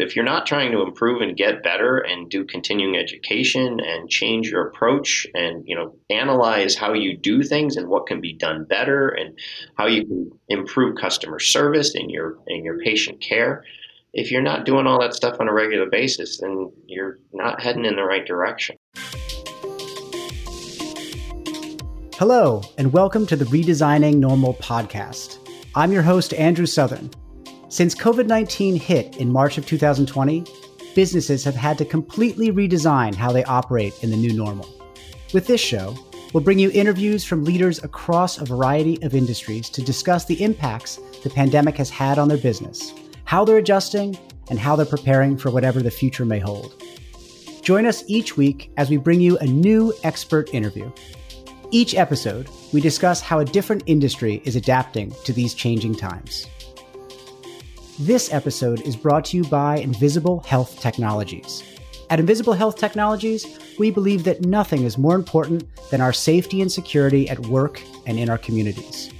If you're not trying to improve and get better and do continuing education and change your approach and you know analyze how you do things and what can be done better and how you can improve customer service in your in your patient care, if you're not doing all that stuff on a regular basis, then you're not heading in the right direction. Hello, and welcome to the Redesigning Normal podcast. I'm your host, Andrew Southern. Since COVID 19 hit in March of 2020, businesses have had to completely redesign how they operate in the new normal. With this show, we'll bring you interviews from leaders across a variety of industries to discuss the impacts the pandemic has had on their business, how they're adjusting, and how they're preparing for whatever the future may hold. Join us each week as we bring you a new expert interview. Each episode, we discuss how a different industry is adapting to these changing times. This episode is brought to you by Invisible Health Technologies. At Invisible Health Technologies, we believe that nothing is more important than our safety and security at work and in our communities.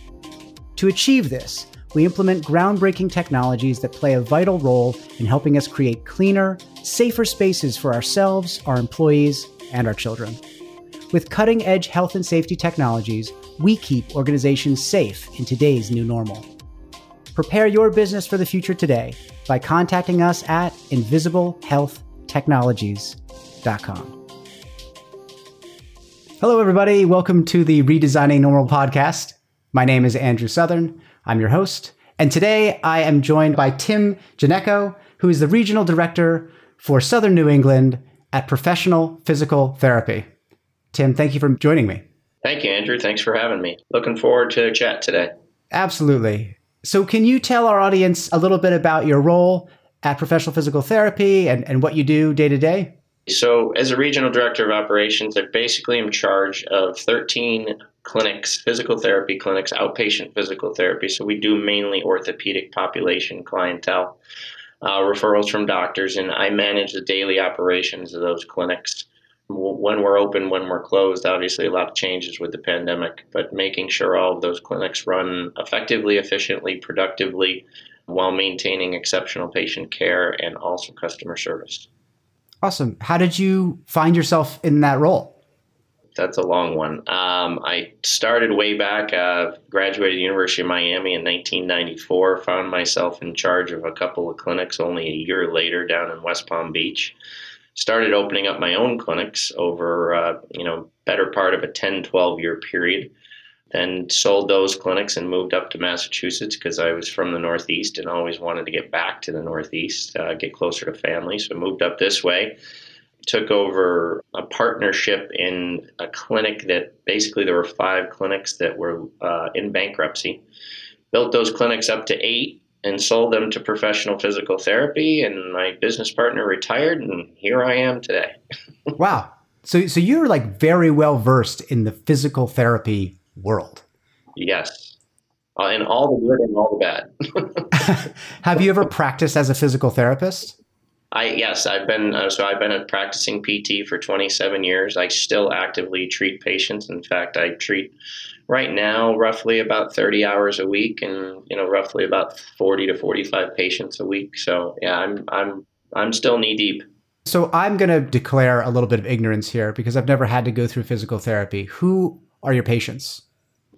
To achieve this, we implement groundbreaking technologies that play a vital role in helping us create cleaner, safer spaces for ourselves, our employees, and our children. With cutting edge health and safety technologies, we keep organizations safe in today's new normal. Prepare your business for the future today by contacting us at invisiblehealthtechnologies.com. Hello, everybody. Welcome to the Redesigning Normal podcast. My name is Andrew Southern. I'm your host. And today I am joined by Tim Janecko, who is the regional director for Southern New England at Professional Physical Therapy. Tim, thank you for joining me. Thank you, Andrew. Thanks for having me. Looking forward to chat today. Absolutely. So, can you tell our audience a little bit about your role at Professional Physical Therapy and, and what you do day to day? So, as a regional director of operations, I basically am in charge of 13 clinics, physical therapy clinics, outpatient physical therapy. So, we do mainly orthopedic population clientele, uh, referrals from doctors, and I manage the daily operations of those clinics when we're open, when we're closed, obviously a lot of changes with the pandemic, but making sure all of those clinics run effectively, efficiently, productively, while maintaining exceptional patient care and also customer service. Awesome. How did you find yourself in that role? That's a long one. Um, I started way back, uh, graduated University of Miami in 1994, found myself in charge of a couple of clinics only a year later down in West Palm Beach started opening up my own clinics over uh, you know better part of a 10 12 year period then sold those clinics and moved up to massachusetts because i was from the northeast and always wanted to get back to the northeast uh, get closer to family. So moved up this way took over a partnership in a clinic that basically there were five clinics that were uh, in bankruptcy. Built those clinics up to eight and sold them to professional physical therapy and my business partner retired and here I am today. wow. So so you're like very well versed in the physical therapy world. Yes. Uh, and all the good and all the bad. Have you ever practiced as a physical therapist? I yes, I've been uh, so I've been a practicing PT for 27 years. I still actively treat patients. In fact, I treat right now roughly about 30 hours a week and you know roughly about 40 to 45 patients a week. So yeah i'm i'm i'm still knee deep. So i'm going to declare a little bit of ignorance here because i've never had to go through physical therapy. Who are your patients?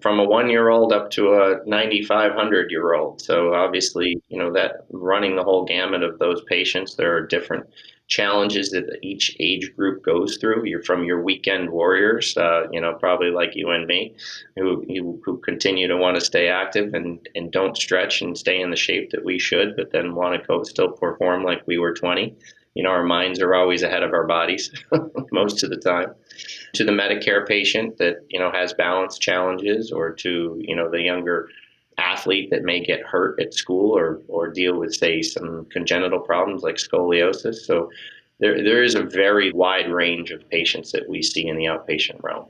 From a one year old up to a 9500 year old so obviously you know that running the whole gamut of those patients there are different challenges that each age group goes through. You're from your weekend warriors, uh, you know, probably like you and me, who who continue to want to stay active and, and don't stretch and stay in the shape that we should, but then want to go still perform like we were 20. You know, our minds are always ahead of our bodies most of the time. To the Medicare patient that you know has balance challenges, or to you know the younger athlete that may get hurt at school or, or deal with, say, some congenital problems like scoliosis. So there, there is a very wide range of patients that we see in the outpatient realm.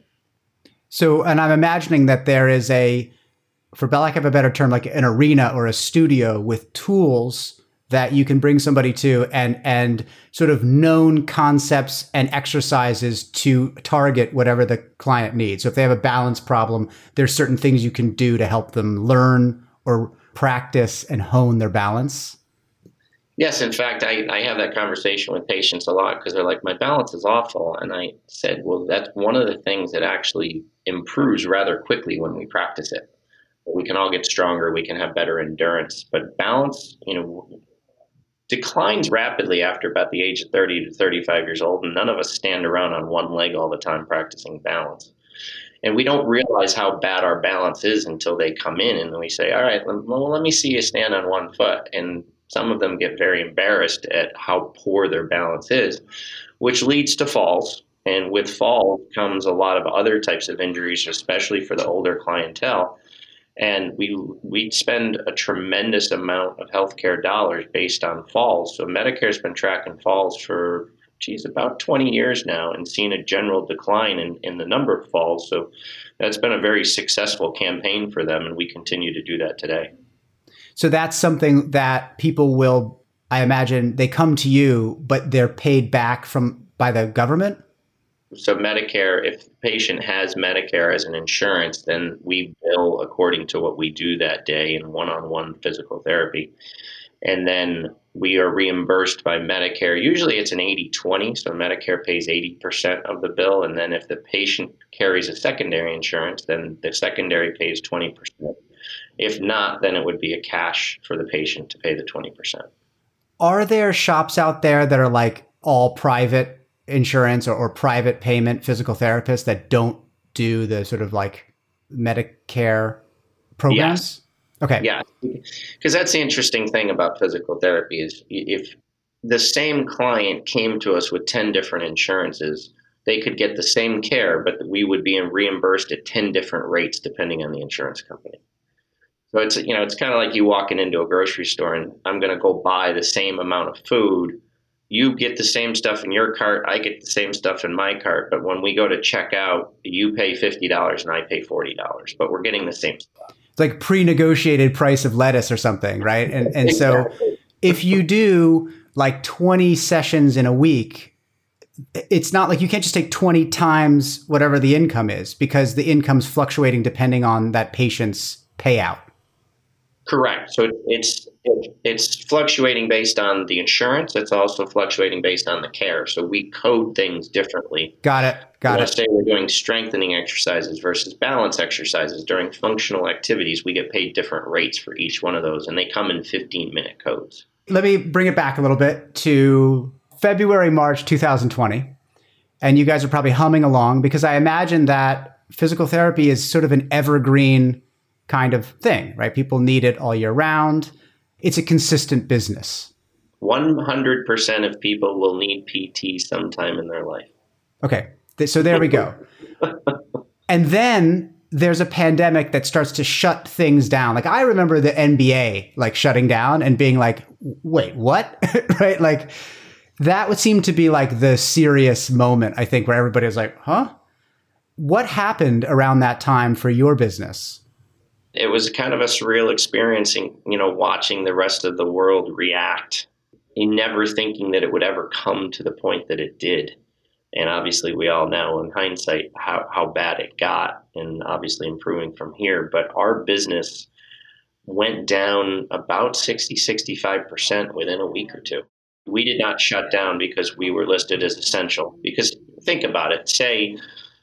So, and I'm imagining that there is a, for lack of a better term, like an arena or a studio with tools that you can bring somebody to and and sort of known concepts and exercises to target whatever the client needs. So if they have a balance problem, there's certain things you can do to help them learn or practice and hone their balance. Yes, in fact, I, I have that conversation with patients a lot because they're like, my balance is awful. And I said, well, that's one of the things that actually improves rather quickly when we practice it. We can all get stronger, we can have better endurance, but balance, you know, declines rapidly after about the age of 30 to 35 years old, and none of us stand around on one leg all the time practicing balance. And we don't realize how bad our balance is until they come in and we say, All right, well, let me see you stand on one foot. And some of them get very embarrassed at how poor their balance is, which leads to falls. And with falls comes a lot of other types of injuries, especially for the older clientele. And we we spend a tremendous amount of healthcare dollars based on falls. So Medicare's been tracking falls for geez, about 20 years now and seen a general decline in, in the number of falls. So that's been a very successful campaign for them, and we continue to do that today. So that's something that people will, I imagine, they come to you, but they're paid back from by the government. So Medicare, if the patient has Medicare as an insurance, then we bill according to what we do that day in one-on-one physical therapy. And then we are reimbursed by Medicare. Usually it's an 80 20, so Medicare pays 80% of the bill. And then if the patient carries a secondary insurance, then the secondary pays 20%. If not, then it would be a cash for the patient to pay the 20%. Are there shops out there that are like all private insurance or, or private payment physical therapists that don't do the sort of like Medicare programs? Yes. Okay. Yeah. Because that's the interesting thing about physical therapy is if the same client came to us with 10 different insurances, they could get the same care, but we would be reimbursed at 10 different rates depending on the insurance company. So it's you know it's kind of like you walking into a grocery store and I'm going to go buy the same amount of food. You get the same stuff in your cart, I get the same stuff in my cart, but when we go to check out, you pay fifty dollars and I pay forty dollars, but we're getting the same stuff. It's like pre-negotiated price of lettuce or something, right? And and exactly. so if you do like twenty sessions in a week, it's not like you can't just take 20 times whatever the income is because the income's fluctuating depending on that patient's payout. Correct. So it's it's fluctuating based on the insurance. It's also fluctuating based on the care. So we code things differently. Got it. Got Let's it. say we're doing strengthening exercises versus balance exercises during functional activities. We get paid different rates for each one of those, and they come in 15 minute codes. Let me bring it back a little bit to February, March 2020. And you guys are probably humming along because I imagine that physical therapy is sort of an evergreen kind of thing, right? People need it all year round. It's a consistent business. 100% of people will need PT sometime in their life. Okay. So there we go. and then there's a pandemic that starts to shut things down. Like I remember the NBA like shutting down and being like, "Wait, what?" right? Like that would seem to be like the serious moment I think where everybody was like, "Huh?" What happened around that time for your business? It was kind of a surreal experiencing, you know, watching the rest of the world react never thinking that it would ever come to the point that it did. And obviously, we all know in hindsight how, how bad it got, and obviously improving from here. But our business went down about 60, 65% within a week or two. We did not shut down because we were listed as essential. Because think about it say,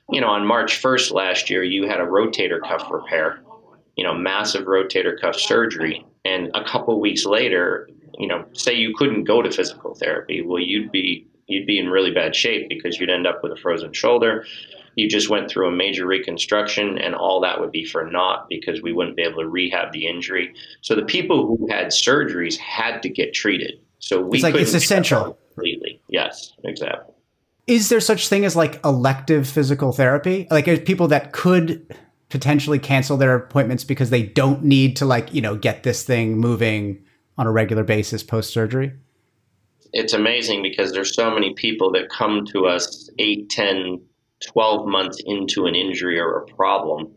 you know, on March 1st last year, you had a rotator cuff repair you know, massive rotator cuff surgery, and a couple weeks later, you know, say you couldn't go to physical therapy, well, you'd be you'd be in really bad shape because you'd end up with a frozen shoulder. You just went through a major reconstruction, and all that would be for naught because we wouldn't be able to rehab the injury. So the people who had surgeries had to get treated. So we it's like it's essential. Completely, yes, exactly. Is there such thing as like elective physical therapy? Like people that could potentially cancel their appointments because they don't need to like you know get this thing moving on a regular basis post surgery it's amazing because there's so many people that come to us 8 10 12 months into an injury or a problem.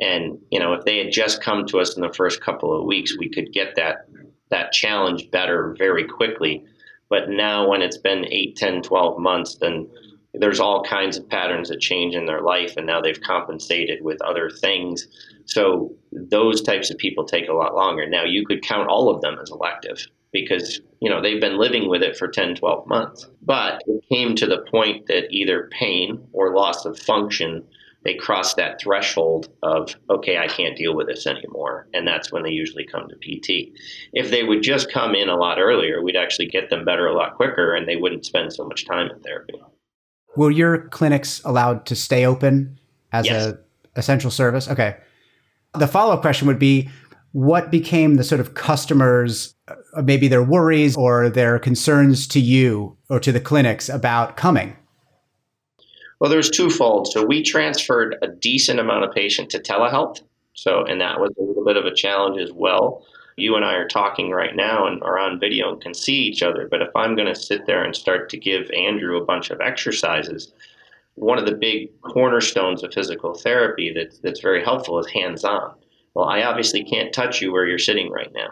And you know if they had just come to us in the first couple of weeks we could get that that challenge better very quickly. But now when it's been 8 10 12 months then there's all kinds of patterns that change in their life, and now they've compensated with other things. So those types of people take a lot longer. Now you could count all of them as elective because you know they've been living with it for 10 12 months but it came to the point that either pain or loss of function they cross that threshold of okay i can't deal with this anymore and that's when they usually come to pt if they would just come in a lot earlier we'd actually get them better a lot quicker and they wouldn't spend so much time in therapy were your clinics allowed to stay open as Yes. a essential service okay the follow-up question would be what became the sort of customers uh, maybe their worries or their concerns to you or to the clinics about coming Well, there's twofold. So we transferred a decent amount of patient to telehealth. So, and that was a little bit of a challenge as well. You and I are talking right now and are on video and can see each other. But if I'm going to sit there and start to give Andrew a bunch of exercises, one of the big cornerstones of physical therapy that's, that's very helpful is hands on. Well, I obviously can't touch you where you're sitting right now.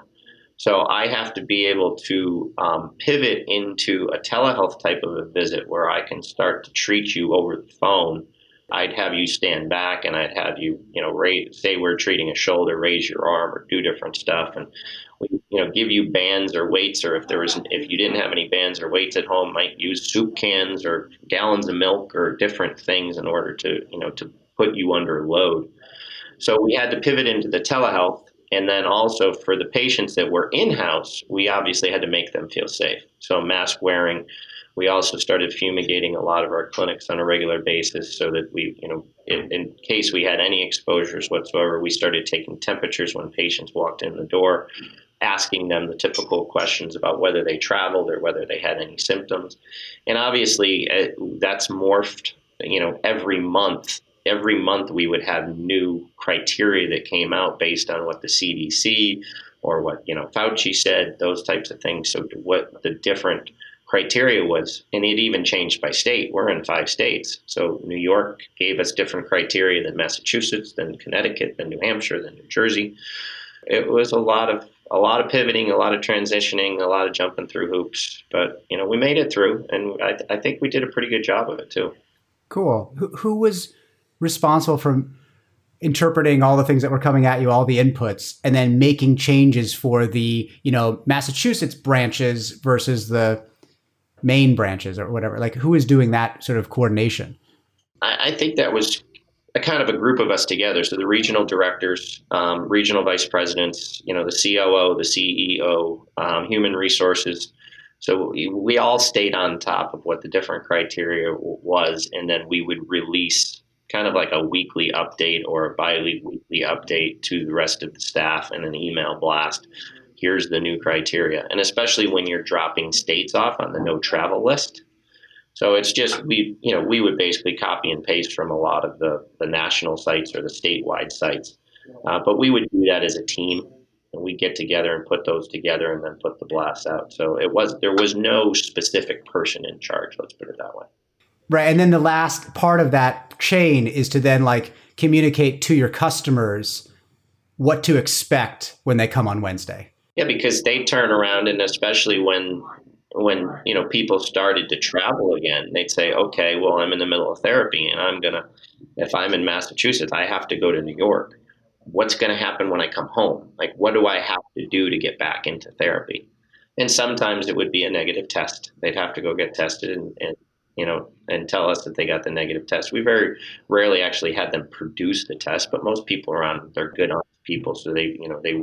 So I have to be able to um, pivot into a telehealth type of a visit where I can start to treat you over the phone. I'd have you stand back and I'd have you, you know, raise, say we're treating a shoulder, raise your arm or do different stuff. And we, you know, give you bands or weights, or if there was, if you didn't have any bands or weights at home, might use soup cans or gallons of milk or different things in order to, you know, to put you under load. So we had to pivot into the telehealth. And then also for the patients that were in house, we obviously had to make them feel safe. So mask wearing. We also started fumigating a lot of our clinics on a regular basis so that we, you know, in, in case we had any exposures whatsoever, we started taking temperatures when patients walked in the door, asking them the typical questions about whether they traveled or whether they had any symptoms. And obviously, uh, that's morphed, you know, every month every month we would have new criteria that came out based on what the CDC or what you know Fauci said, those types of things. So what the different criteria was, and it even changed by state. We're in five states, so New York gave us different criteria than Massachusetts, than Connecticut, than New Hampshire, than New Jersey. It was a lot of a lot of pivoting, a lot of transitioning, a lot of jumping through hoops, but you know we made it through, and I, I think we did a pretty good job of it too. Cool. Who, who was responsible for interpreting all the things that were coming at you, all the inputs, and then making changes for the, you know, Massachusetts branches versus the main branches or whatever? Like, who is doing that sort of coordination? I, I think that was a kind of a group of us together. So the regional directors, um, regional vice presidents, you know, the COO, the CEO, um, human resources. So we, we all stayed on top of what the different criteria w- was, and then we would release kind of like a weekly update or a bi-weekly update to the rest of the staff and an email blast. Here's the new criteria, and especially when you're dropping states off on the no travel list. So it's just we, you know, we would basically copy and paste from a lot of the, the national sites or the statewide sites, uh, but we would do that as a team, and we get together and put those together, and then put the blasts out. So it was there was no specific person in charge. Let's put it that way. Right. And then the last part of that chain is to then like communicate to your customers what to expect when they come on Wednesday. Yeah, because they turn around, and especially when when you know people started to travel again, they'd say, "Okay, well, I'm in the middle of therapy, and I'm gonna, if I'm in Massachusetts, I have to go to New York. What's going to happen when I come home? Like, what do I have to do to get back into therapy?" And sometimes it would be a negative test. They'd have to go get tested and, and you know and tell us that they got the negative test. We very rarely actually had them produce the test, but most people around they're good honest people, so they you know they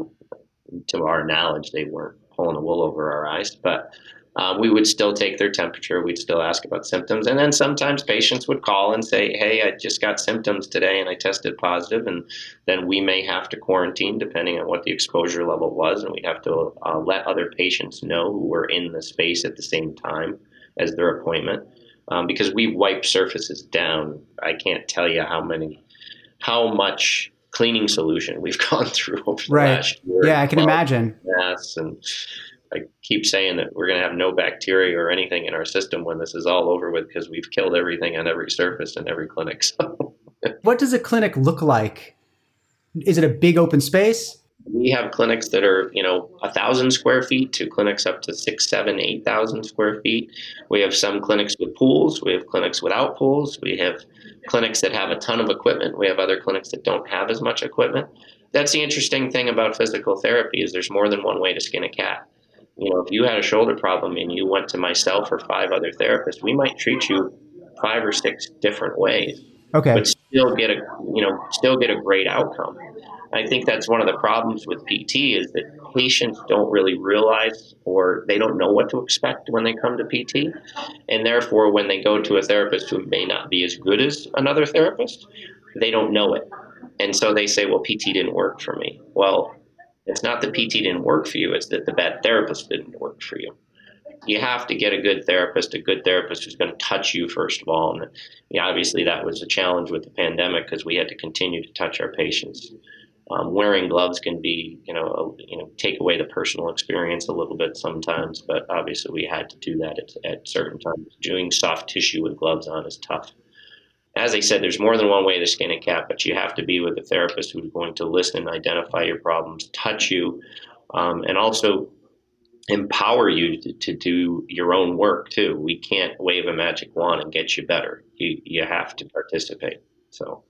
to our knowledge they weren't pulling the wool over our eyes, but uh, we would still take their temperature. We'd still ask about symptoms. And then sometimes patients would call and say, Hey, I just got symptoms today and I tested positive. And then we may have to quarantine depending on what the exposure level was. And we'd have to uh, let other patients know who were in the space at the same time as their appointment. Um, because we wipe surfaces down. I can't tell you how many, how much cleaning solution we've gone through over the Right. last year. Yeah, I can imagine. masks and I keep saying that we're going to have no bacteria or anything in our system when this is all over with because we've killed everything on every surface in every clinic. So What does a clinic look like? Is it a big open space? We have clinics that are you know a thousand square feet to clinics up to six seven eight thousand square feet. We have some clinics with pools we have clinics without pools we have clinics that have a ton of equipment we have other clinics that don't have as much equipment. That's the interesting thing about physical therapy is there's more than one way to skin a cat. You know if you had a shoulder problem and you went to myself or five other therapists we might treat you five or six different ways. Okay. But still get a you know still get a great outcome I think that's one of the problems with PT is that patients don't really realize or they don't know what to expect when they come to PT. And therefore, when they go to a therapist who may not be as good as another therapist, they don't know it. And so they say, well, PT didn't work for me. Well, it's not that PT didn't work for you, it's that the bad therapist didn't work for you. You have to get a good therapist, a good therapist who's going to touch you, first of all. And obviously, that was a challenge with the pandemic because we had to continue to touch our patients um, wearing gloves can be, you know, a, you know, take away the personal experience a little bit sometimes. But obviously, we had to do that at, at certain times. Doing soft tissue with gloves on is tough. As I said, there's more than one way to skin a cat, but you have to be with a therapist who's going to listen, identify your problems, touch you, um, and also empower you to, to, do your own work too. We can't wave a magic wand and get you better. You you have to participate. So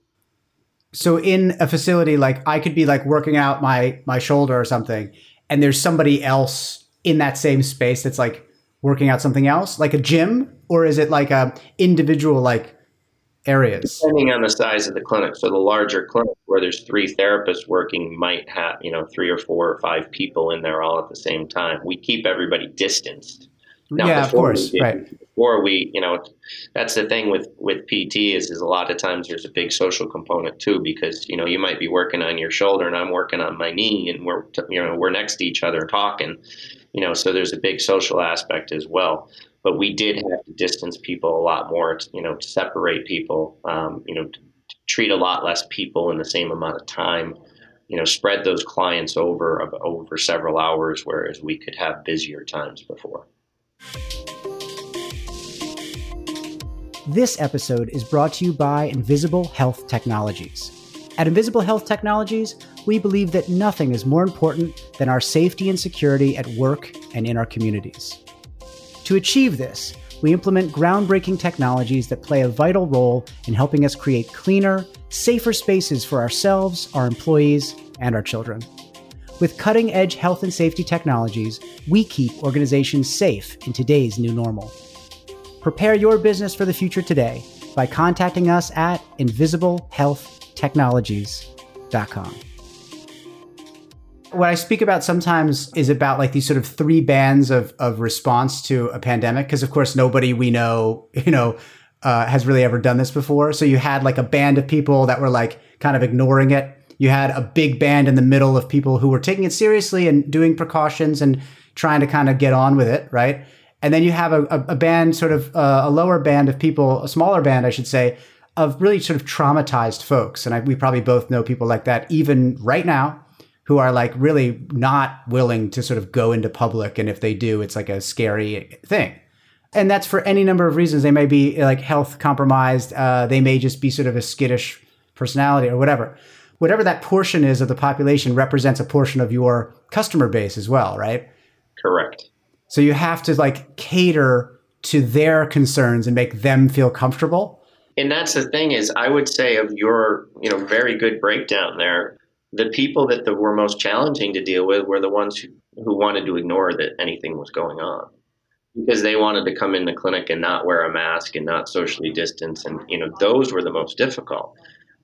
so in a facility like I could be like working out my my shoulder or something and there's somebody else in that same space that's like working out something else like a gym or is it like a individual like areas? Depending on the size of the clinic. So the larger clinic where there's three therapists working might have you know three or four or five people in there all at the same time. We keep everybody distanced. Now, yeah, of course, did, right. Before we, you know, that's the thing with with PT is is a lot of times there's a big social component too because you know you might be working on your shoulder and I'm working on my knee and we're you know we're next to each other talking, you know, so there's a big social aspect as well. But we did have to distance people a lot more, you know, to separate people, um, you know, to treat a lot less people in the same amount of time you know, spread those clients over over several hours, whereas we could have busier times before. This episode is brought to you by Invisible Health Technologies. At Invisible Health Technologies, we believe that nothing is more important than our safety and security at work and in our communities. To achieve this, we implement groundbreaking technologies that play a vital role in helping us create cleaner, safer spaces for ourselves, our employees, and our children. With cutting edge health and safety technologies, we keep organizations safe in today's new normal. Prepare your business for the future today by contacting us at invisiblehealthtechnologies.com. What I speak about sometimes is about like these sort of three bands of, of response to a pandemic, because of course nobody we know, you know, uh, has really ever done this before. So you had like a band of people that were like kind of ignoring it you had a big band in the middle of people who were taking it seriously and doing precautions and trying to kind of get on with it, right? And then you have a, a, band, sort of uh, a lower band of people, a smaller band, I should say, of really sort of traumatized folks. And I, we probably both know people like that, even right now, who are like really not willing to sort of go into public. And if they do, it's like a scary thing. And that's for any number of reasons. They may be like health compromised. Uh, they may just be sort of a skittish personality or whatever whatever that portion is of the population represents a portion of your customer base as well, right? Correct. So you have to like cater to their concerns and make them feel comfortable. And that's the thing is I would say of your, you know, very good breakdown there, the people that the, were most challenging to deal with were the ones who, who wanted to ignore that anything was going on because they wanted to come in the clinic and not wear a mask and not socially distance and you know those were the most difficult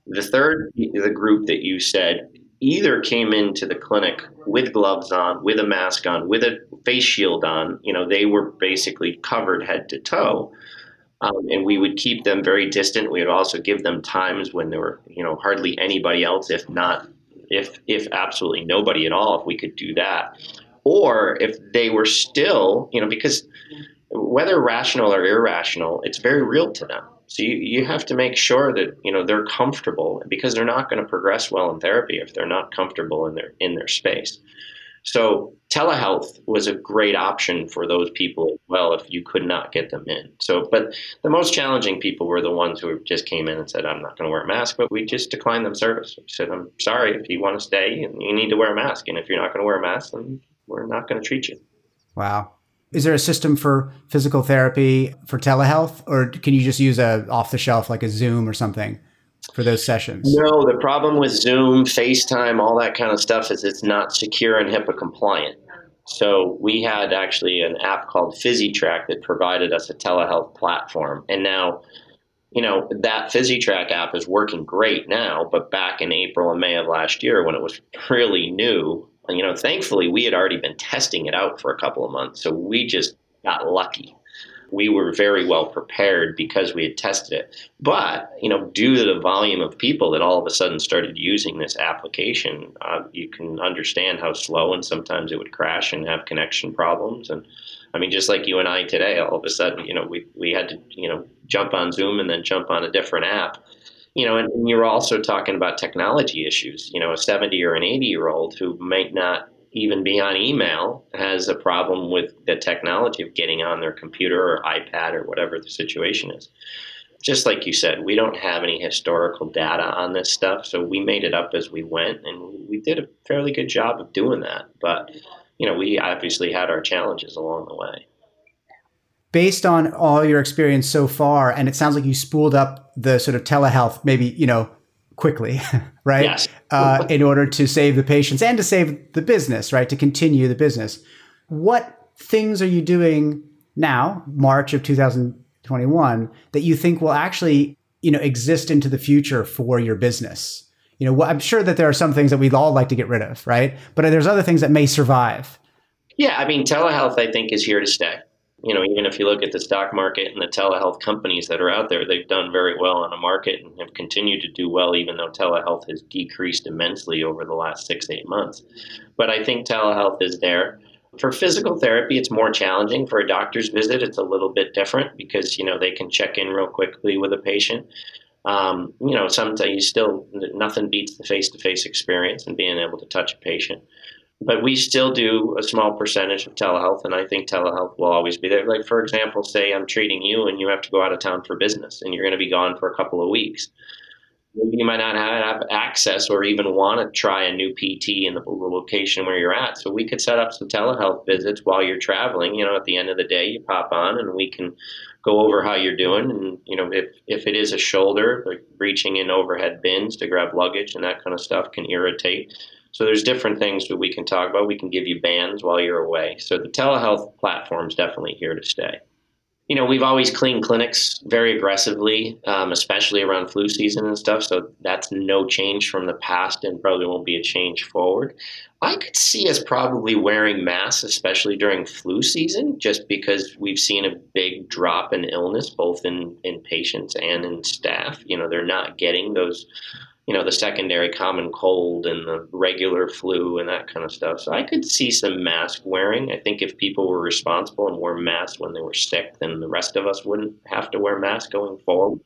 the third, the group that you said either came into the clinic with gloves on, with a mask on, with a face shield on. You know, they were basically covered head to toe. Um, and we would keep them very distant. We would also give them times when there were, you know, hardly anybody else, if not, if if absolutely nobody at all, if we could do that, or if they were still, you know, because whether rational or irrational, it's very real to them. So you, you have to make sure that you know they're comfortable because they're not going to progress well in therapy if they're not comfortable in their in their space. So telehealth was a great option for those people as well if you could not get them in. So, but the most challenging people were the ones who just came in and said, "I'm not going to wear a mask," but we just declined them service. We said, "I'm sorry if you want to stay, you need to wear a mask, and if you're not going to wear a mask, then we're not going to treat you." Wow. Is there a system for physical therapy for telehealth, or can you just use a off the shelf like a Zoom or something? for those sessions? No, the problem with Zoom, FaceTime, all that kind of stuff is it's not secure and HIPAA compliant. So we had actually an app called PhysiTrack that provided us a telehealth platform. And now, you know, that PhysiTrack app is working great now, but back in April and May of last year when it was really new, you know, thankfully we had already been testing it out for a couple of months. So we just got lucky we were very well prepared because we had tested it. But, you know, due to the volume of people that all of a sudden started using this application, uh, you can understand how slow and sometimes it would crash and have connection problems. And I mean, just like you and I today, all of a sudden, you know, we, we had to, you know, jump on Zoom and then jump on a different app. You know, and, and you're also talking about technology issues. You know, a 70 or an 80 year old who might not even be on email has a problem with the technology of getting on their computer or iPad or whatever the situation is. Just like you said, we don't have any historical data on this stuff, so we made it up as we went, and we did a fairly good job of doing that. But you know, we obviously had our challenges along the way. Based on all your experience so far, and it sounds like you spooled up the sort of telehealth, maybe you know quickly, right? Yes. uh, in order to save the patients and to save the business, right? To continue the business. What things are you doing now, March of 2021, that you think will actually, you know, exist into the future for your business? You know, I'm sure that there are some things that we'd all like to get rid of, right? But there's other things that may survive. Yeah, I mean, telehealth, I think, is here to stay you know, even if you look at the stock market and the telehealth companies that are out there, they've done very well on the market and have continued to do well, even though telehealth has decreased immensely over the last six, eight months. But I think telehealth is there. For physical therapy, it's more challenging. For a doctor's visit, it's a little bit different because, you know, they can check in real quickly with a patient. Um, you know, sometimes you still, nothing beats the face to face experience and being able to touch a patient but we still do a small percentage of telehealth, and I think telehealth will always be there. Like, for example, say I'm treating you and you have to go out of town for business and you're going to be gone for a couple of weeks. You might not have access or even want to try a new PT in the location where you're at. So we could set up some telehealth visits while you're traveling. You know, at the end of the day, you pop on and we can go over how you're doing. And, you know, if, if it is a shoulder, like reaching in overhead bins to grab luggage and that kind of stuff can irritate so there's different things that we can talk about. We can give you bands while you're away. So the telehealth platform is definitely here to stay. You know, we've always cleaned clinics very aggressively, um, especially around flu season and stuff. So that's no change from the past and probably won't be a change forward. I could see us probably wearing masks, especially during flu season, just because we've seen a big drop in illness, both in, in patients and in staff. You know, they're not getting those you know, the secondary common cold and the regular flu and that kind of stuff. So I could see some mask wearing. I think if people were responsible and wore masks when they were sick, then the rest of us wouldn't have to wear masks going forward.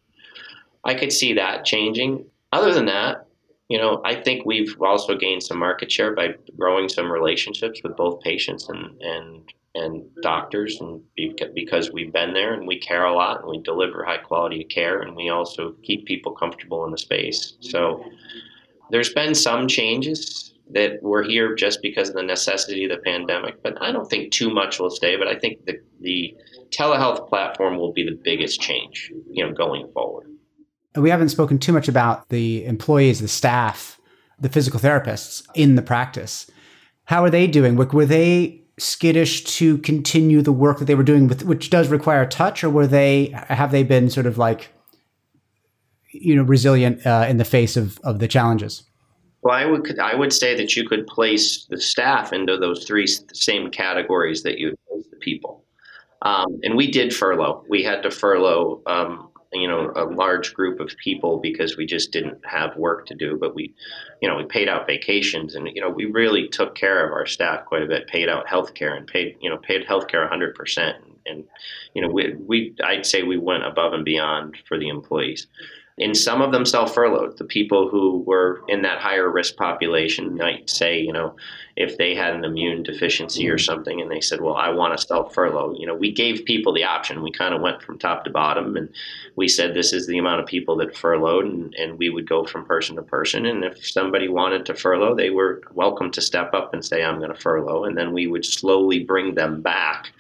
I could see that changing. Other than that, you know, I think we've also gained some market share by growing some relationships with both patients and, and and doctors and because we've been there and we care a lot and we deliver high quality care and we also keep people comfortable in the space. So there's been some changes that we're here just because of the necessity of the pandemic but i don't think too much will stay but i think the, the telehealth platform will be the biggest change you know going forward. We haven't spoken too much about the employees the staff the physical therapists in the practice. How are they doing? Were they skittish to continue the work that they were doing with which does require touch or were they have they been sort of like you know resilient uh, in the face of of the challenges? Well i would i would say that you could place the staff into those three same categories that you place the people. Um, and we did furlough. We had to furlough um, you know a large group of people because we just didn't have work to do but we you know we paid out vacations and you know we really took care of our staff quite a bit paid out health care and paid you know paid health care 100% and you know we, we i'd say we went above and beyond for the employees and some of them self furloughed. The people who were in that higher risk population might say, you know, if they had an immune deficiency or mm-hmm. something and they said, well, I want to self furlough, you know, we gave people the option. We kind of went from top to bottom and we said, this is the amount of people that furloughed and, and we would go from person to person. And if somebody wanted to furlough, they were welcome to step up and say, I'm going to furlough. And then we would slowly bring them back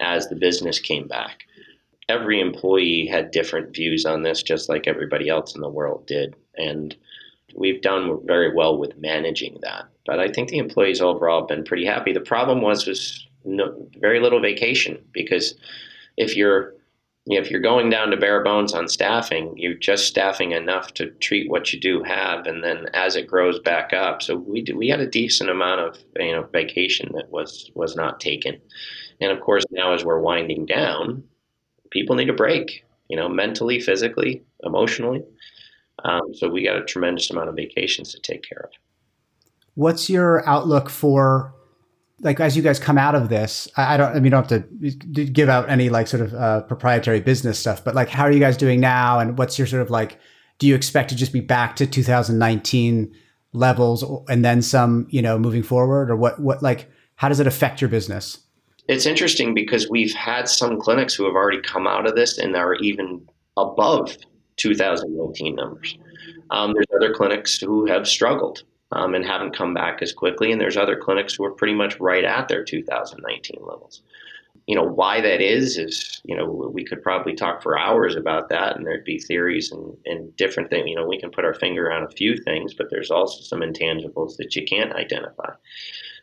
as the business came back every employee had different views on this, just like everybody else in the world did. And we've done very well with managing that. But I think the employees overall have been pretty happy. The problem was was no, very little vacation because if you're if you're going down to bare bones on staffing, you're just staffing enough to treat what you do have, and then as it grows back up. So we do, we had a decent amount of you know vacation that was was not taken, and of course now as we're winding down, people need a break, you know, mentally, physically, emotionally. Um, so we got a tremendous amount of vacations to take care of. What's your outlook for, like, as you guys come out of this? I, don't, I mean, you don't have to give out any like sort of uh, proprietary business stuff, but like, how are you guys doing now? And what's your sort of like, do you expect to just be back to 2019 levels and then some, you know, moving forward, or what? What like, how does it affect your business? It's interesting because we've had some clinics who have already come out of this and are even above 2019 numbers. Um, there's other clinics who have struggled um, and haven't come back as quickly, and there's other clinics who are pretty much right at their 2019 levels. You know why that is is you know we could probably talk for hours about that, and there'd be theories and, and different things. You know we can put our finger on a few things, but there's also some intangibles that you can't identify.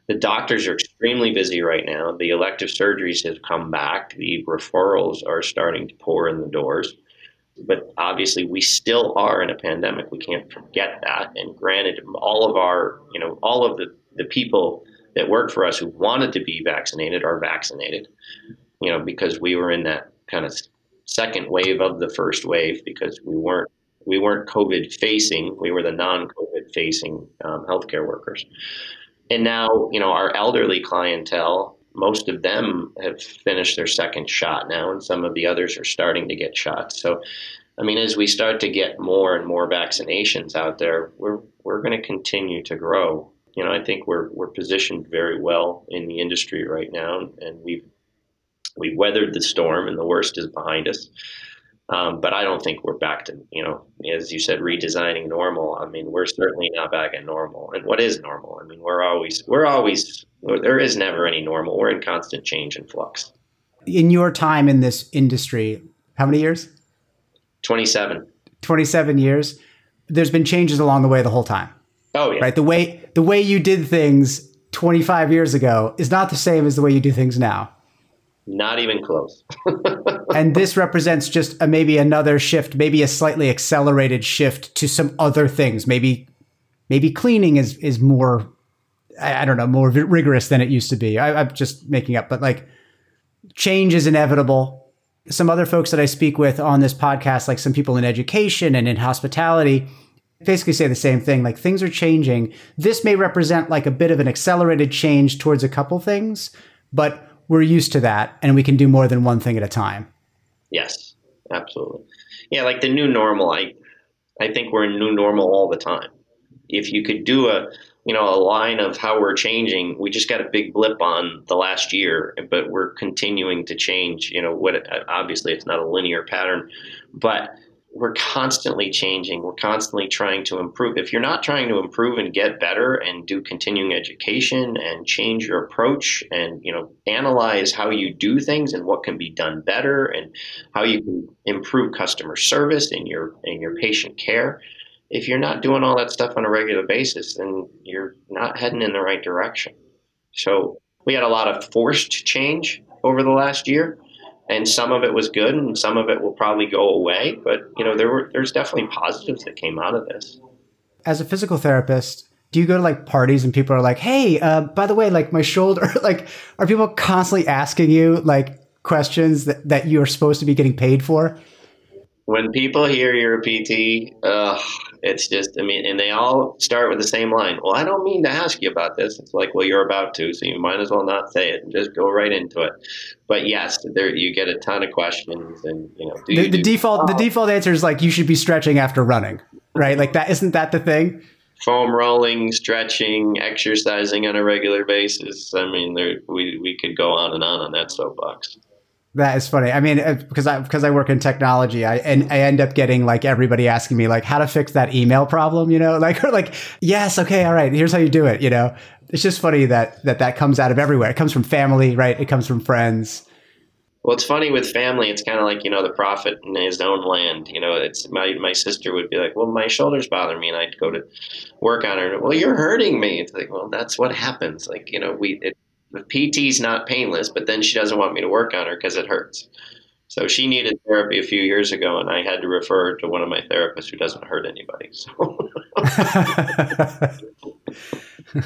The doctors are extremely busy right now. The elective surgeries have come back. The referrals are starting to pour in the doors. But obviously, we still are in a pandemic. We can't forget that. And granted, all of our, you know, all of the, the people that work for us who wanted to be vaccinated are vaccinated, you know, because we were in that kind of second wave of the first wave because we weren't we weren't COVID facing. We were the non-COVID facing um, healthcare workers and now you know our elderly clientele most of them have finished their second shot now and some of the others are starting to get shots. So i mean as we start to get more and more vaccinations out there we're we're going to continue to grow. You know i think we're we're positioned very well in the industry right now and we've we've weathered the storm and the worst is behind us um, but I don't think we're back to, you know, as you said, redesigning normal. I mean, we're certainly not back at normal. And what is normal? I mean, we're always, we're always, there is never any normal. We're in constant change and flux. In your time in this industry, how many years? 27. 27 years. There's been changes along the way the whole time. Oh, yeah. Right. The way, the way you did things 25 years ago is not the same as the way you do things now. Not even close. and this represents just a, maybe another shift, maybe a slightly accelerated shift to some other things. Maybe maybe cleaning is is more I, I don't know more rigorous than it used to be. I, I'm just making up, but like change is inevitable. Some other folks that I speak with on this podcast, like some people in education and in hospitality, basically say the same thing. Like things are changing. This may represent like a bit of an accelerated change towards a couple things, but we're used to that and we can do more than one thing at a time. Yes, absolutely. Yeah, like the new normal, I I think we're in new normal all the time. If you could do a you know a line of how we're changing, we just got a big blip on the last year, but we're continuing to change. You know, what obviously it's not a linear pattern, but we're constantly changing. We're constantly trying to improve. If you're not trying to improve and get better and do continuing education and change your approach and you know analyze how you do things and what can be done better and how you can improve customer service and your and your patient care, if you're not doing all that stuff on a regular basis, then you're not heading in the right direction. So we had a lot of forced change over the last year and some of it was good and some of it will probably go away but you know there were there's definitely positives that came out of this. As a physical therapist do you go to like parties and people are like hey uh, by the way like my shoulder like are people constantly asking you like questions that, that you're supposed to be getting paid for? When people hear you're a PT, uh, it's just, I mean, and they all start with the same line. Well, I don't mean to ask you about this. It's like, well, you're about to, so you might as well not say it and just go right into it. But yes, there you get a ton of questions, and you know, the, the default oh. the default answer is like you should be stretching after running, right? Like that isn't that the thing? Foam rolling, stretching, exercising on a regular basis. I mean, there, we we could go on and on on that soapbox. That is funny. I mean, because uh, I because I work in technology, I and I end up getting like everybody asking me like how to fix that email problem, you know, like or like yes, okay, all right, here's how you do it, you know. It's just funny that that that comes out of everywhere. It comes from family, right? It comes from friends. Well, it's funny with family. It's kind of like you know the prophet in his own land. You know, it's my my sister would be like, "Well, my shoulders bother me," and I'd go to work on her. Well, you're hurting me. It's like, well, that's what happens. Like you know, we it, PT's not painless, but then she doesn't want me to work on her because it hurts. So she needed therapy a few years ago, and I had to refer to one of my therapists who doesn't hurt anybody. So.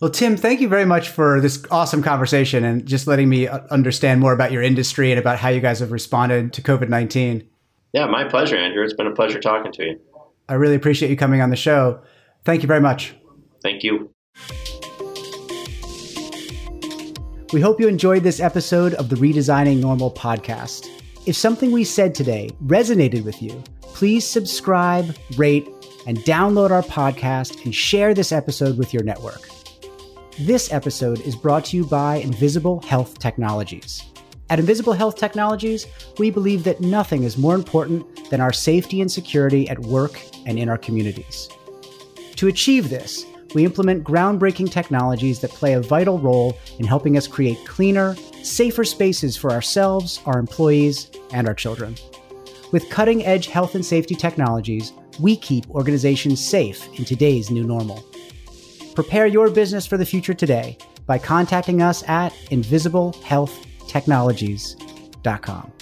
well, Tim, thank you very much for this awesome conversation and just letting me uh, understand more about your industry and about how you guys have responded to COVID 19. Yeah, my pleasure, Andrew. It's been a pleasure talking to you. I really appreciate you coming on the show. Thank you very much. Thank you. We hope you enjoyed this episode of the Redesigning Normal podcast. If something we said today resonated with you, please subscribe, rate, and download our podcast and share this episode with your network. This episode is brought to you by Invisible Health Technologies. At Invisible Health Technologies, we believe that nothing is more important than our safety and security at work and in our communities. To achieve this, we implement groundbreaking technologies that play a vital role in helping us create cleaner, safer spaces for ourselves, our employees, and our children. With cutting edge health and safety technologies, we keep organizations safe in today's new normal. Prepare your business for the future today by contacting us at invisiblehealthtechnologies.com.